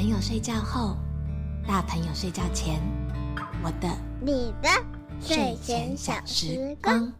朋友睡觉后，大朋友睡觉前，我的、你的睡前小时光。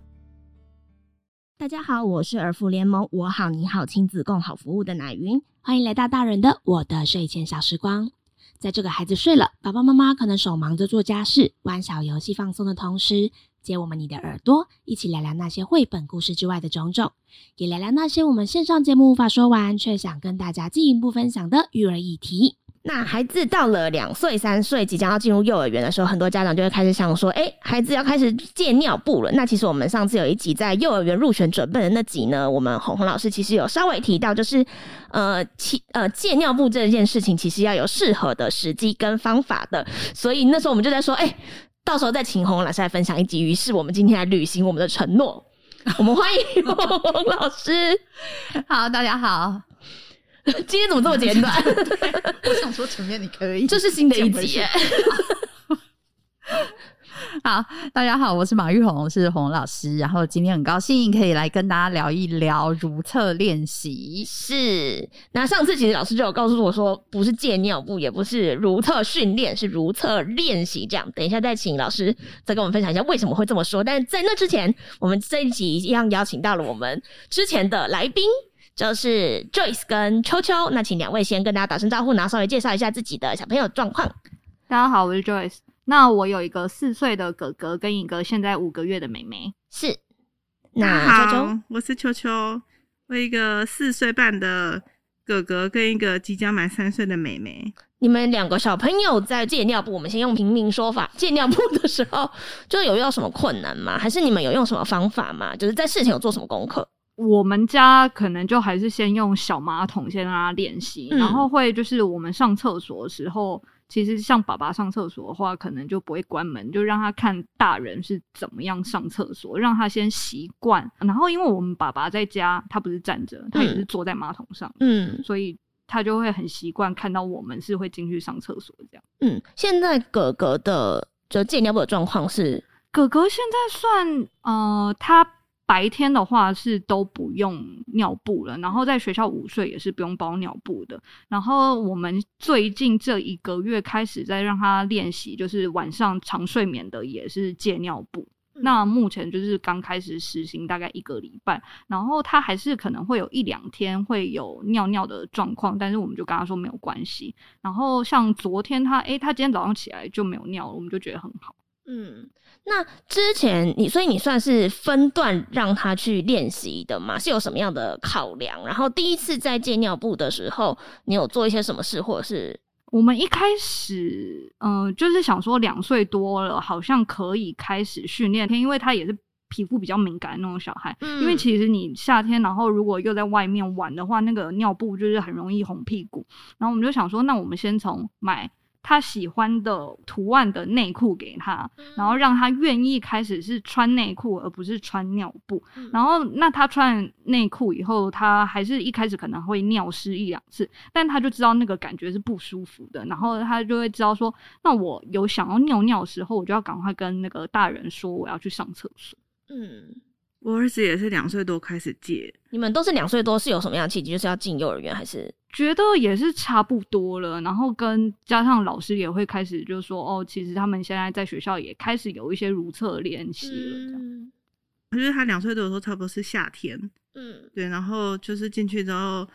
大家好，我是儿福联盟我好你好亲子共好服务的奶云，欢迎来到大人的我的睡前小时光。在这个孩子睡了，爸爸妈妈可能手忙着做家事、玩小游戏放松的同时，借我们你的耳朵，一起聊聊那些绘本故事之外的种种，也聊聊那些我们线上节目无法说完，却想跟大家进一步分享的育儿议题。那孩子到了两岁、三岁，即将要进入幼儿园的时候，很多家长就会开始想说：“诶，孩子要开始戒尿布了。”那其实我们上次有一集在幼儿园入学准备的那集呢，我们红红老师其实有稍微提到，就是呃，其呃戒尿布这件事情，其实要有适合的时机跟方法的。所以那时候我们就在说：“诶，到时候再请红红老师来分享一集。”于是我们今天来履行我们的承诺，我们欢迎红红老师。好，大家好。今天怎么这么简短？我想说前面你可以，这是新的一集。好，大家好，我是马玉红，是鸿鸿老师。然后今天很高兴可以来跟大家聊一聊如厕练习。是，那上次其实老师就有告诉我说，不是借尿布，也不是如厕训练，是如厕练习。这样，等一下再请老师再跟我们分享一下为什么会这么说。但是在那之前，我们这一集一样邀请到了我们之前的来宾。就是 Joyce 跟秋秋，那请两位先跟大家打声招呼，然后稍微介绍一下自己的小朋友状况。大家好，我是 Joyce。那我有一个四岁的哥哥跟一个现在五个月的妹妹。是。那秋秋，我是秋秋，我一个四岁半的哥哥跟一个即将满三岁的妹妹。你们两个小朋友在借尿布，我们先用平民说法，借尿布的时候，就有遇到什么困难吗？还是你们有用什么方法吗？就是在事前有做什么功课？我们家可能就还是先用小马桶先让他练习，嗯，然后会就是我们上厕所的时候，其实像爸爸上厕所的话，可能就不会关门，就让他看大人是怎么样上厕所，让他先习惯。然后因为我们爸爸在家，他不是站着，他也是坐在马桶上，嗯，所以他就会很习惯看到我们是会进去上厕所这样。嗯，现在哥哥的就戒尿布的状况是，哥哥现在算呃他。白天的话是都不用尿布了，然后在学校午睡也是不用包尿布的。然后我们最近这一个月开始在让他练习，就是晚上长睡眠的也是戒尿布。嗯。那目前就是刚开始实行大概一个礼拜，然后他还是可能会有一两天会有尿尿的状况，但是我们就跟他说没有关系。然后像昨天他，诶，他今天早上起来就没有尿了，我们就觉得很好。嗯。那之前你，所以你算是分段让他去练习的嘛？是有什么样的考量？然后第一次在借尿布的时候，你有做一些什么事，或者是我们一开始，嗯、呃，就是想说两岁多了，好像可以开始训练，因为他也是皮肤比较敏感的那种小孩。嗯，因为其实你夏天，然后如果又在外面玩的话，那个尿布就是很容易红屁股。然后我们就想说，那我们先从买。他喜欢的图案的内裤给他，然后让他愿意开始是穿内裤，而不是穿尿布。然后，那他穿内裤以后，他还是一开始可能会尿湿一两次，但他就知道那个感觉是不舒服的。然后他就会知道说，那我有想要尿尿的时候，我就要赶快跟那个大人说我要去上厕所。嗯。我儿子也是两岁多开始戒，你们都是两岁多，是有什么样的契机？就是要进幼儿园，还是觉得也是差不多了？然后跟加上老师也会开始就是说，哦，其实他们现在在学校也开始有一些如厕练习了。嗯，我觉得他两岁多的时候，差不多是夏天。嗯，对。然后就是进去之后，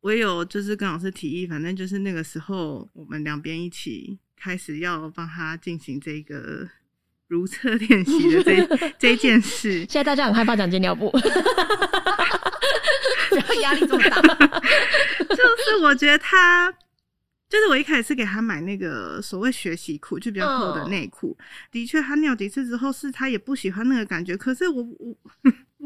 我也有就是跟老师提议，反正就是那个时候，我们两边一起开始要帮他进行这个。如厕练习的这 这件事，现在大家很害怕讲戒尿布，然后压力这么大。就是我觉得他，就是我一开始是给他买那个所谓学习裤，就比较厚的内裤。的确，他尿几次之后，是他也不喜欢那个感觉。可是我我。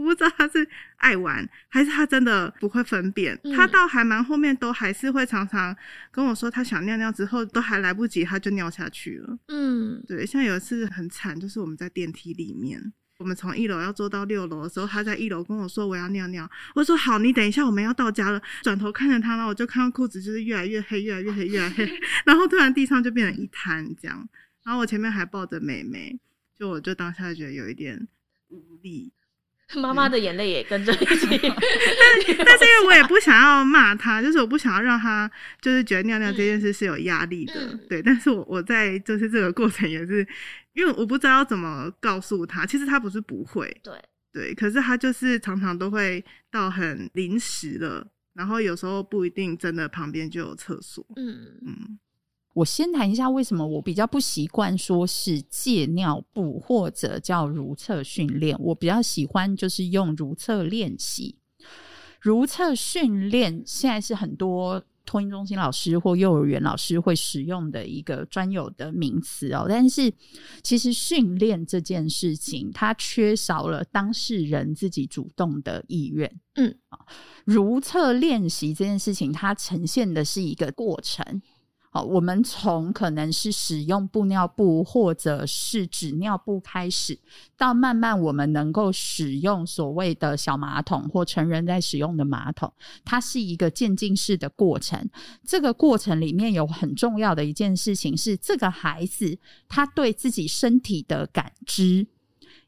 我不知道他是爱玩还是他真的不会分辨。嗯、他到还蛮后面都还是会常常跟我说他想尿尿之后都还来不及他就尿下去了。嗯，对，像有一次很惨，就是我们在电梯里面，我们从一楼要坐到六楼的时候，他在一楼跟我说我要尿尿，我说好，你等一下我们要到家了。转头看着他，然后我就看到裤子就是越来越黑，越来越黑，越来越黑，然后突然地上就变成一滩这样，然后我前面还抱着妹妹，就我就当下觉得有一点无力。妈妈的眼泪也跟着一起。但但是因为我也不想要骂他，就是我不想要让他就是觉得尿尿这件事是有压力的，嗯、对。但是我我在就是这个过程也是，因为我不知道怎么告诉他，其实他不是不会，对对，可是他就是常常都会到很临时的，然后有时候不一定真的旁边就有厕所，嗯嗯。我先谈一下为什么我比较不习惯说是借尿布或者叫如厕训练，我比较喜欢就是用如厕练习。如厕训练现在是很多托婴中心老师或幼儿园老师会使用的一个专有的名词哦，但是其实训练这件事情，它缺少了当事人自己主动的意愿。嗯，如厕练习这件事情，它呈现的是一个过程。好，我们从可能是使用布尿布或者是纸尿布开始，到慢慢我们能够使用所谓的小马桶或成人在使用的马桶，它是一个渐进式的过程。这个过程里面有很重要的一件事情是，这个孩子他对自己身体的感知，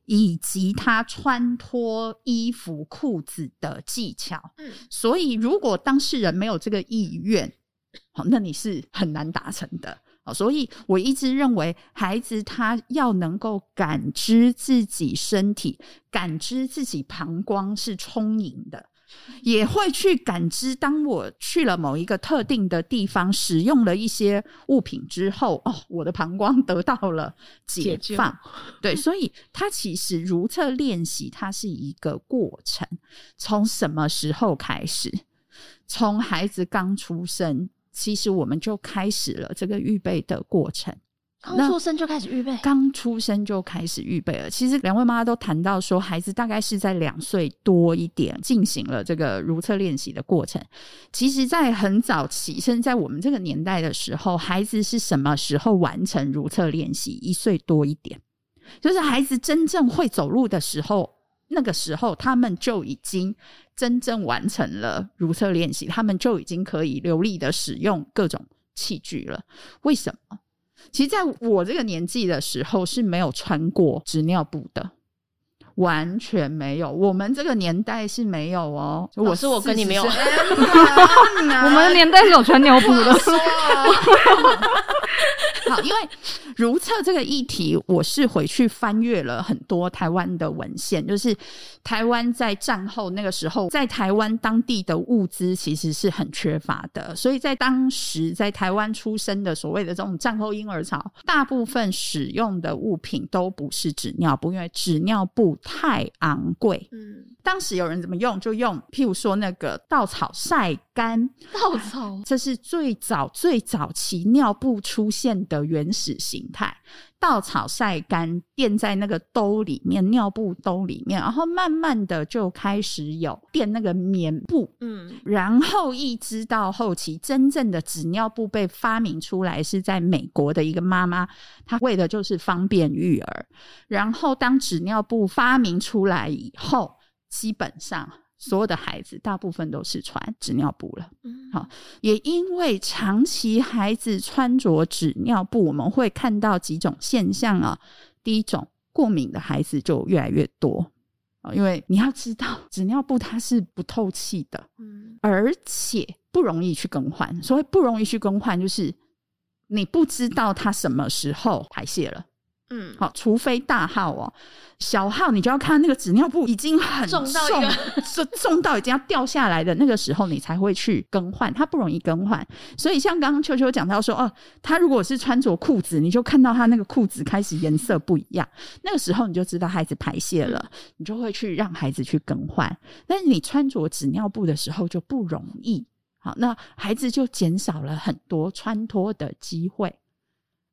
以及他穿脱衣服裤子的技巧。嗯，所以如果当事人没有这个意愿，好，那你是很难达成的。好所以我一直认为，孩子他要能够感知自己身体，感知自己膀胱是充盈的，也会去感知，当我去了某一个特定的地方，使用了一些物品之后，哦，我的膀胱得到了解放。解对，所以他其实如厕练习，它是一个过程。从什么时候开始？从孩子刚出生。其实我们就开始了这个预备的过程，刚出生就开始预备，刚出生就开始预备了。其实两位妈妈都谈到说，孩子大概是在两岁多一点进行了这个如厕练习的过程。其实，在很早起，甚至在我们这个年代的时候，孩子是什么时候完成如厕练习？一岁多一点，就是孩子真正会走路的时候。那个时候，他们就已经真正完成了如厕练习，他们就已经可以流利的使用各种器具了。为什么？其实，在我这个年纪的时候是没有穿过纸尿布的，完全没有。我们这个年代是没有哦。我是我跟你没有，我们年代是有穿尿布的。好，因为如厕这个议题，我是回去翻阅了很多台湾的文献，就是台湾在战后那个时候，在台湾当地的物资其实是很缺乏的，所以在当时在台湾出生的所谓的这种战后婴儿潮，大部分使用的物品都不是纸尿布，因为纸尿布太昂贵。嗯，当时有人怎么用就用，譬如说那个稻草晒干，稻草，这是最早最早期尿布出现的原始形态，稻草晒干垫在那个兜里面，尿布兜里面，然后慢慢的就开始有垫那个棉布，嗯，然后一直到后期，真正的纸尿布被发明出来是在美国的一个妈妈，她为的就是方便育儿。然后当纸尿布发明出来以后，基本上。所有的孩子大部分都是穿纸尿布了，嗯，好，也因为长期孩子穿着纸尿布，我们会看到几种现象啊。第一种，过敏的孩子就越来越多啊，因为你要知道，纸尿布它是不透气的，嗯，而且不容易去更换。所谓不容易去更换，就是你不知道它什么时候排泄了。嗯，好，除非大号哦，小号你就要看那个纸尿布已经很重，重到一个重 到已经要掉下来的那个时候，你才会去更换，它不容易更换。所以像刚刚秋秋讲到说，哦，他如果是穿着裤子，你就看到他那个裤子开始颜色不一样，那个时候你就知道孩子排泄了，你就会去让孩子去更换。但是你穿着纸尿布的时候就不容易，好，那孩子就减少了很多穿脱的机会。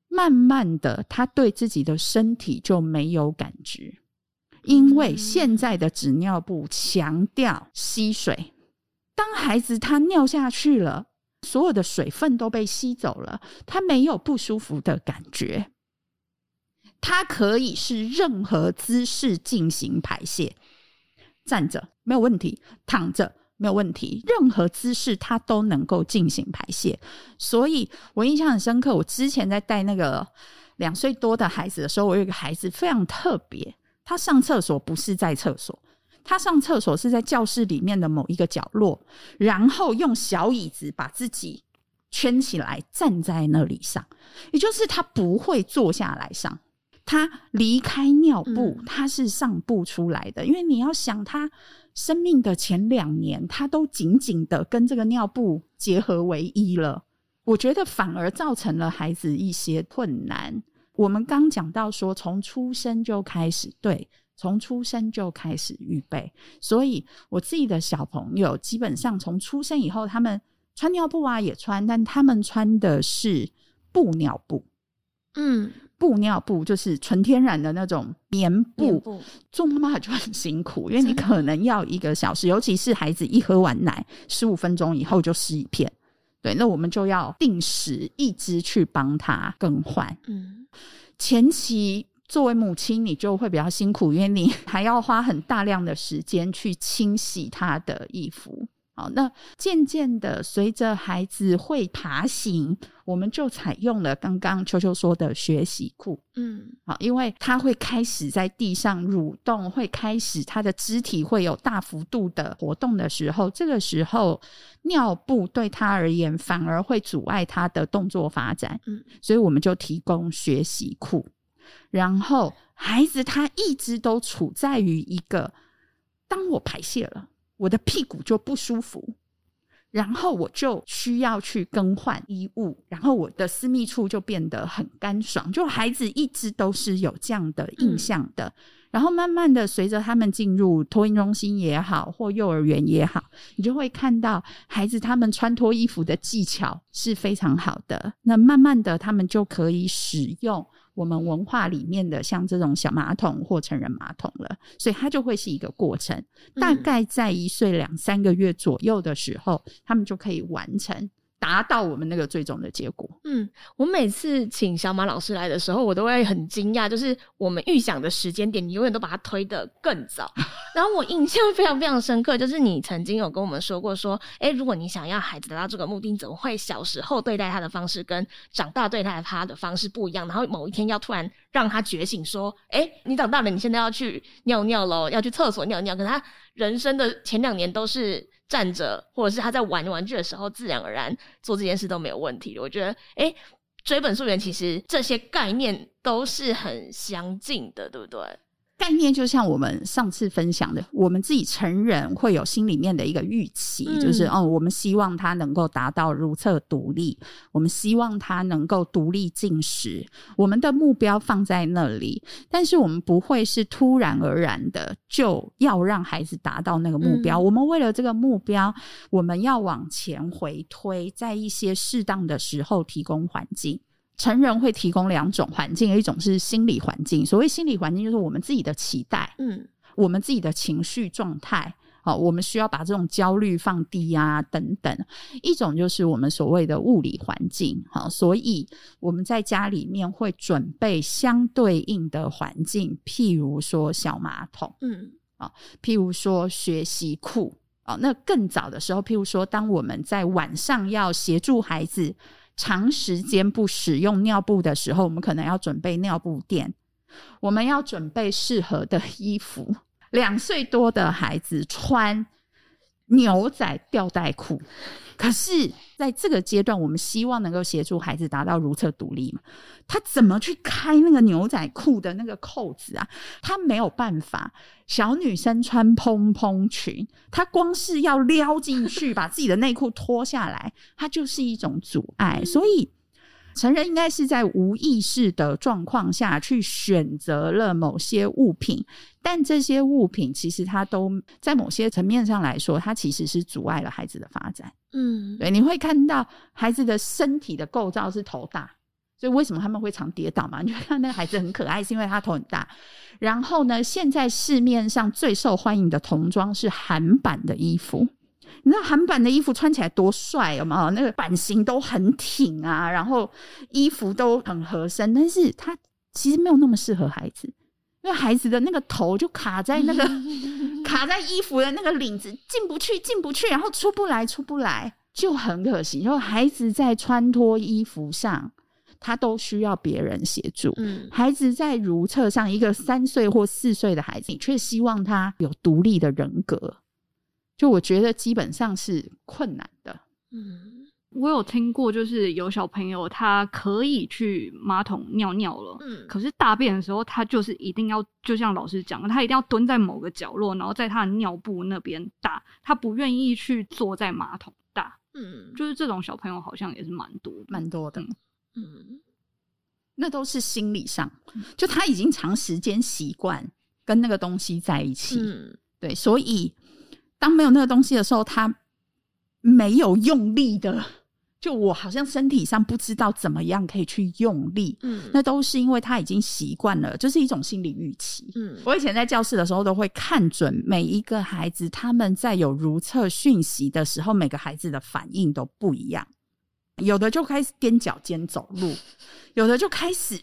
慢慢的，他对自己的身体就没有感觉，因为现在的纸尿布强调吸水。当孩子他尿下去了，所有的水分都被吸走了，他没有不舒服的感觉。他可以是任何姿势进行排泄，站着没有问题，躺着。没有问题，任何姿势他都能够进行排泄，所以我印象很深刻。我之前在带那个两岁多的孩子的时候，我有一个孩子非常特别，他上厕所不是在厕所。他上厕所是在教室里面的某一个角落，然后用小椅子把自己圈起来，站在那里上，也就是他不会坐下来上。他离开尿布，他是上不出来的，因为你要想，他生命的前两年，他都紧紧的跟这个尿布结合为一了。我觉得反而造成了孩子一些困难。我们刚讲到说，从出生就开始，对，从出生就开始预备。所以我自己的小朋友，基本上从出生以后，他们穿尿布啊也穿，但他们穿的是布尿布。嗯。布尿布就是纯天然的那种棉布，做妈妈就很辛苦，因为你可能要一个小时，尤其是孩子一喝完奶，十五分钟以后就湿一片。对，那我们就要定时一直去帮他更换。嗯，前期作为母亲，你就会比较辛苦，因为你 还要花很大量的时间去清洗他的衣服。好，那渐渐的，随着孩子会爬行，我们就采用了刚刚秋秋说的学习裤。嗯，好，因为他会开始在地上蠕动，会开始他的肢体会有大幅度的活动的时候，这个时候尿布对他而言反而会阻碍他的动作发展。嗯，所以我们就提供学习裤，然后孩子他一直都处在于一个，当我排泄了。我的屁股就不舒服，然后我就需要去更换衣物，然后我的私密处就变得很干爽。就孩子一直都是有这样的印象的，嗯、然后慢慢的随着他们进入托婴中心也好，或幼儿园也好，你就会看到孩子他们穿脱衣服的技巧是非常好的。那慢慢的，他们就可以使用。我们文化里面的像这种小马桶或成人马桶了，所以它就会是一个过程。大概在一岁两三个月左右的时候，他们就可以完成。达到我们那个最终的结果。嗯，我每次请小马老师来的时候，我都会很惊讶，就是我们预想的时间点，你永远都把它推得更早。然后我印象非常非常深刻，就是你曾经有跟我们说过，说，诶，如果你想要孩子达到这个目的，怎么会小时候对待他的方式跟长大对待他的方式不一样？然后某一天要突然让他觉醒，说，诶，你长大了，你现在要去尿尿喽，要去厕所尿尿。可他人生的前两年都是。站着，或者是他在玩玩具的时候，自然而然做这件事都没有问题。我觉得，诶，追本溯源，其实这些概念都是很相近的，对不对？概念就像我们上次分享的，我们自己成人会有心里面的一个预期，嗯、就是哦，我们希望他能够达到如厕独立，我们希望他能够独立进食，我们的目标放在那里，但是我们不会是突然而然的就要让孩子达到那个目标。嗯、我们为了这个目标，我们要往前回推，在一些适当的时候提供环境。成人会提供两种环境，一种是心理环境。所谓心理环境，就是我们自己的期待，嗯，我们自己的情绪状态，好，我们需要把这种焦虑放低啊，等等。一种就是我们所谓的物理环境，好，所以我们在家里面会准备相对应的环境，譬如说小马桶，嗯，啊，譬如说学习裤，啊，那更早的时候，譬如说，当我们在晚上要协助孩子。长时间不使用尿布的时候，我们可能要准备尿布垫，我们要准备适合的衣服。两岁多的孩子穿牛仔吊带裤。可是，在这个阶段，我们希望能够协助孩子达到如厕独立嘛？他怎么去开那个牛仔裤的那个扣子啊？他没有办法。小女生穿蓬蓬裙，她光是要撩进去，把自己的内裤脱下来，它就是一种阻碍。所以。成人应该是在无意识的状况下去选择了某些物品，但这些物品其实它都在某些层面上来说，它其实是阻碍了孩子的发展。嗯，对，你会看到孩子的身体的构造是头大，所以为什么他们会常跌倒嘛？你就看那个孩子很可爱，是因为他头很大。然后呢，现在市面上最受欢迎的童装是韩版的衣服。你知道韩版的衣服穿起来多帅，有没有？那个版型都很挺啊，然后衣服都很合身，但是它其实没有那么适合孩子，因为孩子的那个头就卡在那个 卡在衣服的那个领子，进不去，进不去，然后出不来，出不来，就很可惜。然后孩子在穿脱衣服上，他都需要别人协助。嗯，孩子在如厕上，一个三岁或四岁的孩子，你却希望他有独立的人格，就我觉得基本上是困难的。嗯，我有听过，就是有小朋友他可以去马桶尿尿了，嗯可是大便的时候他就是一定要，就像老师讲的，他一定要蹲在某个角落，然后在他的尿布那边大，他不愿意去坐在马桶大。嗯，就是这种小朋友好像也是蛮多的，蛮多的。嗯嗯那都是心理上，就他已经长时间习惯跟那个东西在一起，嗯对，所以当没有那个东西的时候，他没有用力的，就我好像身体上不知道怎么样可以去用力，嗯，那都是因为他已经习惯了，就是一种心理预期。嗯我以前在教室的时候，都会看准每一个孩子，他们在有如厕讯息的时候，每个孩子的反应都不一样。有的就开始踮脚尖走路，有的就开始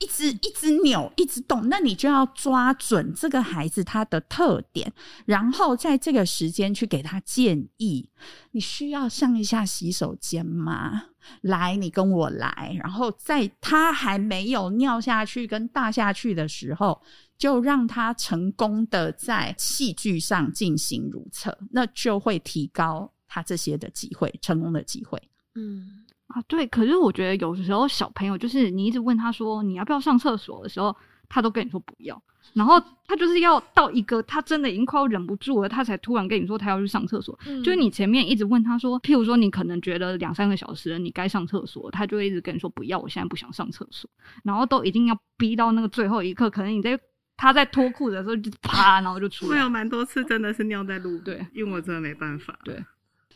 一直一直扭，一直动。那你就要抓准这个孩子他的特点，然后在这个时间去给他建议。你需要上一下洗手间吗？来，你跟我来。然后在他还没有尿下去跟大下去的时候，就让他成功的在器具上进行如厕，那就会提高他这些的机会，成功的机会。嗯啊，对。可是我觉得有时候小朋友就是你一直问他说你要不要上厕所的时候，他都跟你说不要，然后他就是要到一个他真的已经快要忍不住了，他才突然跟你说他要去上厕所。嗯就是你前面一直问他说，譬如说你可能觉得两三个小时了，你该上厕所，他就会一直跟你说不要，我现在不想上厕所，然后都一定要逼到那个最后一刻，可能你在他在脱裤子的时候就啪，然后就出来会有。蛮多次真的是尿在路，对，因为我真的没办法。对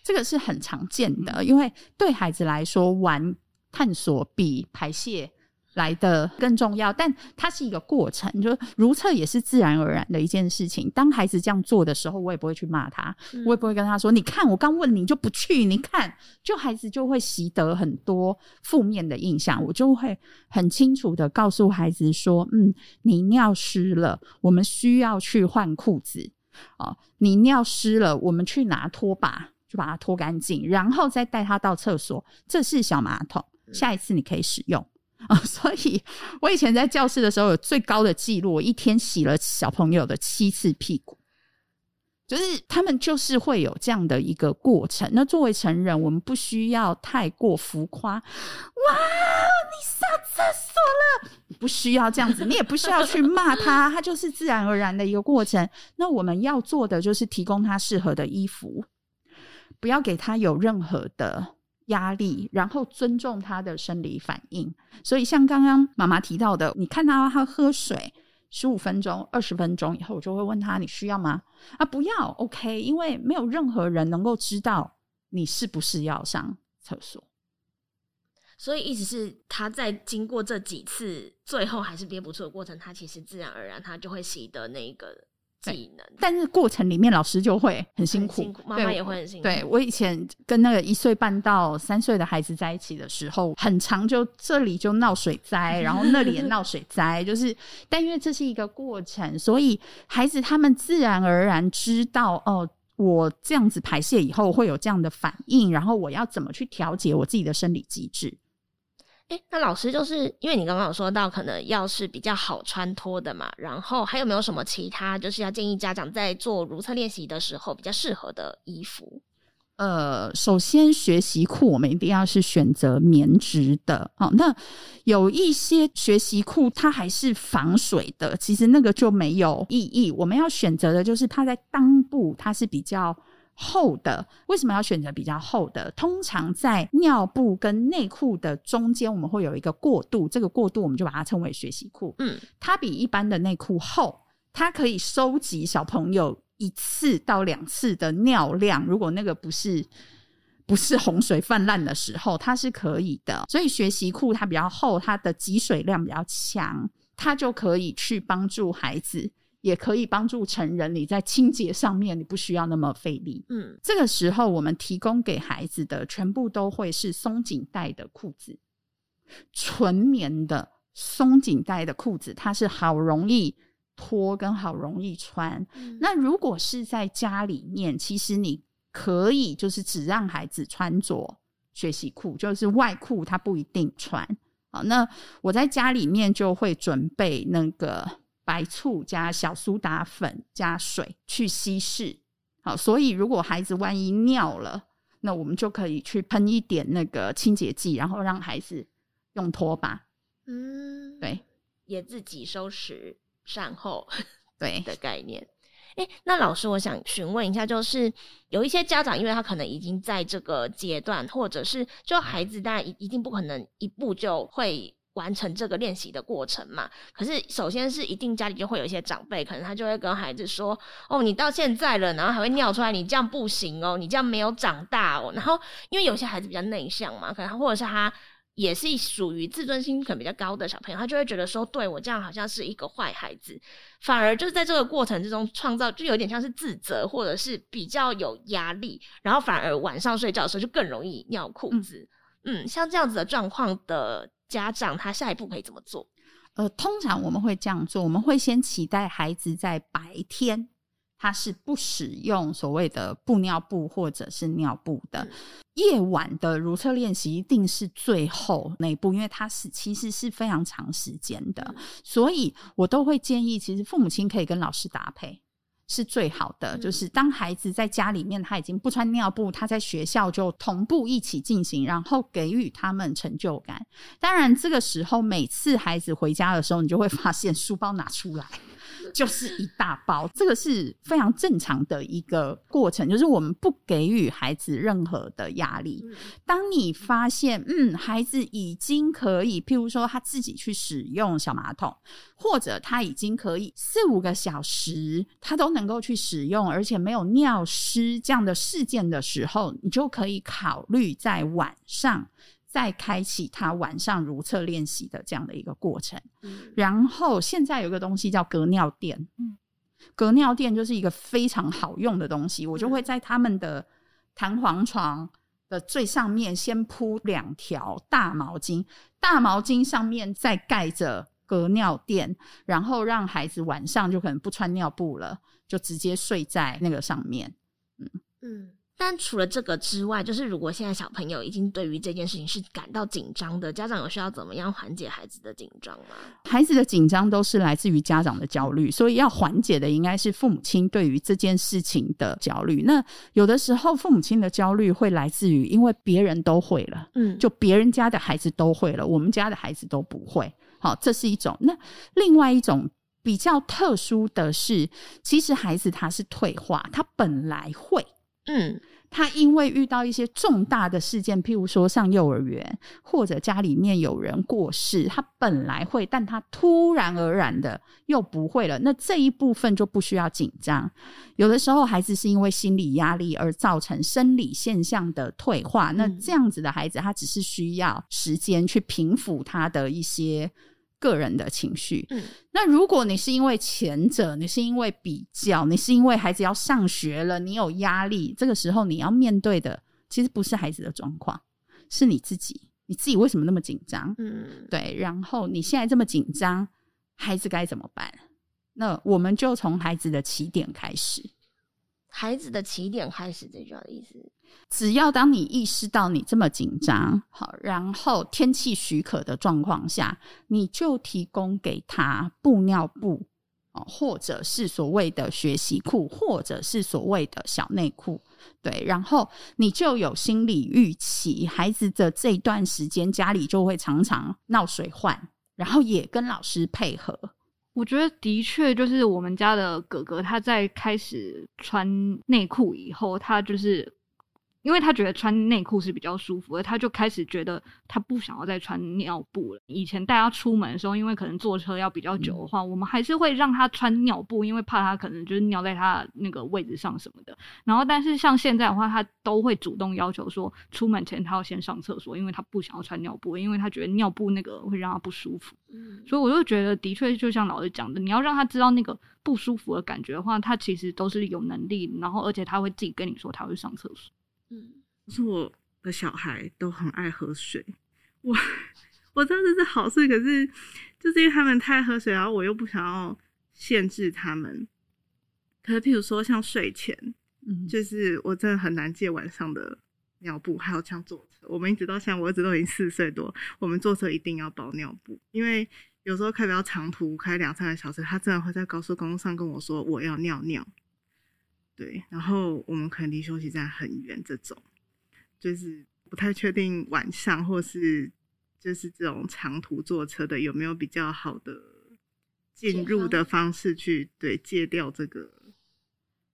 这个是很常见的，因为对孩子来说，玩探索比排泄来的更重要。但它是一个过程，就是如厕也是自然而然的一件事情。当孩子这样做的时候，我也不会去骂他，我也不会跟他说：“你看，我刚问你就不去，你看。”就孩子就会习得很多负面的印象。我就会很清楚的告诉孩子说：“嗯，你尿湿了，我们需要去换裤子。哦，你尿湿了，我们去拿拖把。”就把它拖干净，然后再带它到厕所。这是小马桶，下一次你可以使用啊、哦。所以我以前在教室的时候有最高的记录，我一天洗了小朋友的七次屁股。就是他们就是会有这样的一个过程。那作为成人，我们不需要太过浮夸。哇，你上厕所了！你不需要这样子，你也不需要去骂他，他就是自然而然的一个过程。那我们要做的就是提供他适合的衣服。不要给他有任何的压力，然后尊重他的生理反应。所以，像刚刚妈妈提到的，你看到他喝水十五分钟、二十分钟以后，我就会问他：“你需要吗？”啊，不要，OK，因为没有任何人能够知道你是不是要上厕所。所以，意思是他在经过这几次最后还是憋不住的过程，他其实自然而然他就会习得那个。技能，但是过程里面老师就会很辛苦，妈妈也会很辛苦。对，我以前跟那个一岁半到三岁的孩子在一起的时候，很长就这里就闹水灾，然后那里也闹水灾，就是，但因为这是一个过程，所以孩子他们自然而然知道哦，我这样子排泄以后会有这样的反应，然后我要怎么去调节我自己的生理机制。哎，那老师就是因为你刚刚有说到，可能要是比较好穿脱的嘛，然后还有没有什么其他，就是要建议家长在做如厕练习的时候比较适合的衣服？呃，首先学习裤我们一定要是选择棉质的，好，那有一些学习裤它还是防水的，其实那个就没有意义。我们要选择的就是它在裆部它是比较厚的，为什么要选择比较厚的？通常在尿布跟内裤的中间，我们会有一个过渡，这个过渡我们就把它称为学习裤。嗯，它比一般的内裤厚，它可以收集小朋友一次到两次的尿量。如果那个不是不是洪水泛滥的时候，它是可以的。所以学习裤它比较厚，它的集水量比较强，它就可以去帮助孩子。也可以帮助成人，你在清洁上面你不需要那么费力。嗯，这个时候我们提供给孩子的全部都会是松紧带的裤子，纯棉的松紧带的裤子，它是好容易脱跟好容易穿。嗯，那如果是在家里面，其实你可以就是只让孩子穿着学习裤，就是外裤他不一定穿。好，那我在家里面就会准备那个白醋加小苏打粉加水去稀释。好，所以如果孩子万一尿了，那我们就可以去喷一点那个清洁剂，然后让孩子用拖把。嗯，对，也自己收拾善后，对的概念。哎，那老师，我想询问一下，就是有一些家长，因为他可能已经在这个阶段，或者是就孩子当然一一定不可能一步就会完成这个练习的过程嘛。可是首先是一定家里就会有一些长辈，可能他就会跟孩子说：“哦，你到现在了，然后还会尿出来，你这样不行哦，你这样没有长大哦。”然后因为有些孩子比较内向嘛，可能或者是他。也是属于自尊心可能比较高的小朋友，他就会觉得说，对我这样好像是一个坏孩子，反而就是在这个过程之中创造，就有点像是自责，或者是比较有压力，然后反而晚上睡觉的时候就更容易尿裤子。嗯，嗯，像这样子的状况的家长，他下一步可以怎么做？呃，通常我们会这样做，我们会先期待孩子在白天。他是不使用所谓的布尿布或者是尿布的。嗯、夜晚的如厕练习一定是最后那一步，因为它是其实是非常长时间的，嗯、所以我都会建议，其实父母亲可以跟老师搭配是最好的。嗯、就是当孩子在家里面他已经不穿尿布，他在学校就同步一起进行，然后给予他们成就感。当然，这个时候每次孩子回家的时候，你就会发现书包拿出来。就是一大包，这个是非常正常的一个过程，就是我们不给予孩子任何的压力。当你发现，嗯，孩子已经可以，譬如说他自己去使用小马桶，或者他已经可以四五个小时，他都能够去使用，而且没有尿湿这样的事件的时候，你就可以考虑在晚上。再开启他晚上如厕练习的这样的一个过程，嗯、然后现在有一个东西叫隔尿垫，嗯，隔尿垫就是一个非常好用的东西，嗯、我就会在他们的弹簧床的最上面先铺两条大毛巾，大毛巾上面再盖着隔尿垫，然后让孩子晚上就可能不穿尿布了，就直接睡在那个上面，嗯。嗯。但除了这个之外，就是如果现在小朋友已经对于这件事情是感到紧张的，家长有需要怎么样缓解孩子的紧张吗？孩子的紧张都是来自于家长的焦虑，所以要缓解的应该是父母亲对于这件事情的焦虑。那有的时候父母亲的焦虑会来自于，因为别人都会了，嗯，就别人家的孩子都会了，我们家的孩子都不会。好，这是一种。那另外一种比较特殊的是，其实孩子他是退化，他本来会。嗯，他因为遇到一些重大的事件，譬如说上幼儿园或者家里面有人过世，他本来会，但他突然而然的又不会了。那这一部分就不需要紧张。有的时候孩子是因为心理压力而造成生理现象的退化，那这样子的孩子，他只是需要时间去平复他的一些。个人的情绪，嗯，那如果你是因为前者，你是因为比较，你是因为孩子要上学了，你有压力，这个时候你要面对的其实不是孩子的状况，是你自己，你自己为什么那么紧张？嗯，对，然后你现在这么紧张，孩子该怎么办？那我们就从孩子的起点开始。孩子的起点开始，这句话的意思，只要当你意识到你这么紧张，好，然后天气许可的状况下，你就提供给他布尿布哦，或者是所谓的学习裤，或者是所谓的小内裤，对，然后你就有心理预期，孩子的这一段时间家里就会常常闹水患，然后也跟老师配合。我觉得的确就是我们家的哥哥，他在开始穿内裤以后，他就是。因为他觉得穿内裤是比较舒服的，他就开始觉得他不想要再穿尿布了。以前带他出门的时候，因为可能坐车要比较久的话，嗯、我们还是会让他穿尿布，因为怕他可能就是尿在他那个位置上什么的。然后，但是像现在的话，他都会主动要求说，出门前他要先上厕所，因为他不想要穿尿布，因为他觉得尿布那个会让他不舒服。嗯，所以我就觉得，的确就像老师讲的，你要让他知道那个不舒服的感觉的话，他其实都是有能力，然后而且他会自己跟你说他会上厕所。嗯，是我的小孩都很爱喝水，我我知道这是好事，可是就是因为他们太喝水，然后我又不想要限制他们。可是譬如说像睡前，嗯，就是我真的很难戒晚上的尿布，还有像坐车，我们一直到现在，我儿子都已经四岁多，我们坐车一定要包尿布，因为有时候开比较长途，开两三个小时，他真的会在高速公路上跟我说我要尿尿。对，然后我们可能离休息站很远，这种就是不太确定晚上或是就是这种长途坐车的有没有比较好的进入的方式去对戒掉这个。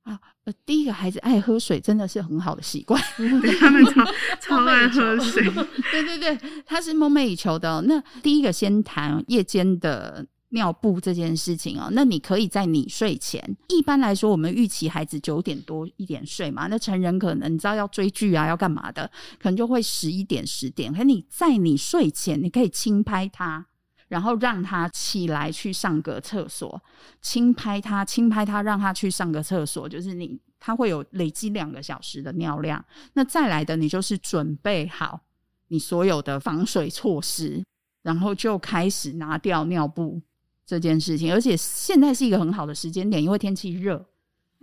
啊，呃，第一个孩子爱喝水真的是很好的习惯，对他们超 超爱喝水，对对对，他是梦寐以求的哦。那第一个先谈夜间的尿布这件事情哦。那你可以在你睡前，一般来说我们预期孩子九点多一点睡嘛，那成人可能你知道要追剧啊，要干嘛的，可能就会十一点十点。可你在你睡前，你可以轻拍他。然后让他起来去上个厕所，轻拍他，轻拍他，让他去上个厕所。就是你，他会有累积两个小时的尿量。那再来的，你就是准备好你所有的防水措施，然后就开始拿掉尿布这件事情。而且现在是一个很好的时间点，因为天气热。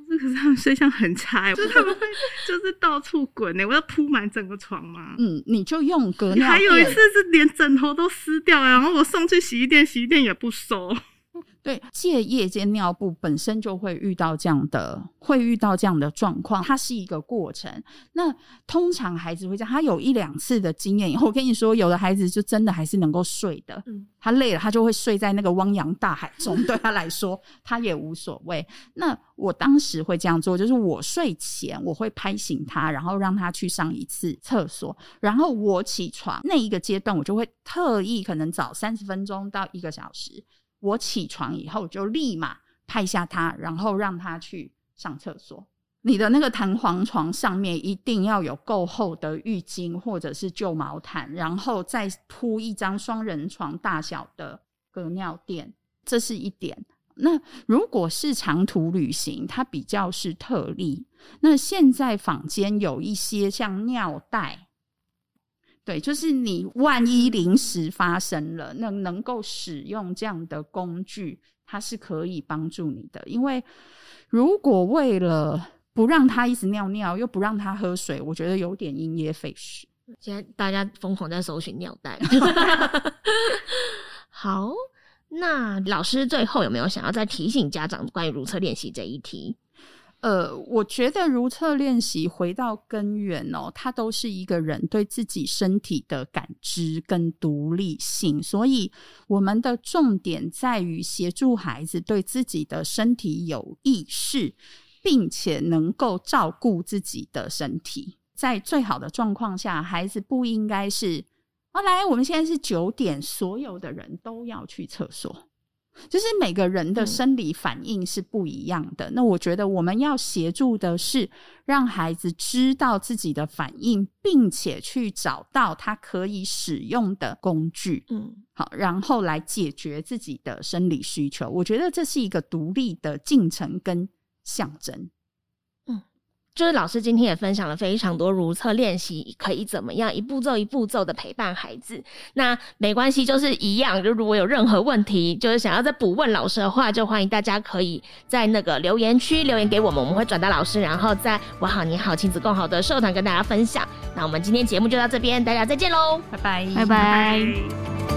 可是他们睡相很差，就是他们会就是到处滚呢，我要铺满整个床嘛。嗯，你就用隔尿垫。还有一次是连枕头都撕掉了，然后我送去洗衣店，洗衣店也不收。对，借夜间尿布本身就会遇到这样的，会遇到这样的状况，它是一个过程。那通常孩子会这样，他有一两次的经验以后，我跟你说，有的孩子就真的还是能够睡的。嗯，他累了，他就会睡在那个汪洋大海中，对他来说，他也无所谓。那我当时会这样做，就是我睡前我会拍醒他，然后让他去上一次厕所，然后我起床那一个阶段，我就会特意可能早三十分钟到一个小时。我起床以后就立马拍下他，然后让他去上厕所。你的那个弹簧床上面一定要有够厚的浴巾或者是旧毛毯，然后再铺一张双人床大小的隔尿垫，这是一点。那如果是长途旅行，它比较是特例。那现在坊间有一些像尿袋。对，就是你万一临时发生了，那能够使用这样的工具，它是可以帮助你的。因为如果为了不让他一直尿尿，又不让他喝水，我觉得有点因噎废食。现在大家疯狂在搜寻尿袋。好，那老师最后有没有想要再提醒家长关于如厕练习这一题？呃，我觉得如厕练习回到根源哦，它都是一个人对自己身体的感知跟独立性，所以我们的重点在于协助孩子对自己的身体有意识，并且能够照顾自己的身体。在最好的状况下，孩子不应该是，哦，来，我们现在是九点，所有的人都要去厕所。就是每个人的生理反应是不一样的。嗯、那我觉得我们要协助的是让孩子知道自己的反应，并且去找到他可以使用的工具。嗯，好，然后来解决自己的生理需求。我觉得这是一个独立的进程跟象征。就是老师今天也分享了非常多如厕练习可以怎么样一步骤一步骤的陪伴孩子。那没关系，就是一样。就如果有任何问题，就是想要再补问老师的话，就欢迎大家可以在那个留言区留言给我们，我们会转达老师，然后在我好你好亲子共好的社团跟大家分享。那我们今天节目就到这边，大家再见喽，拜拜，拜拜。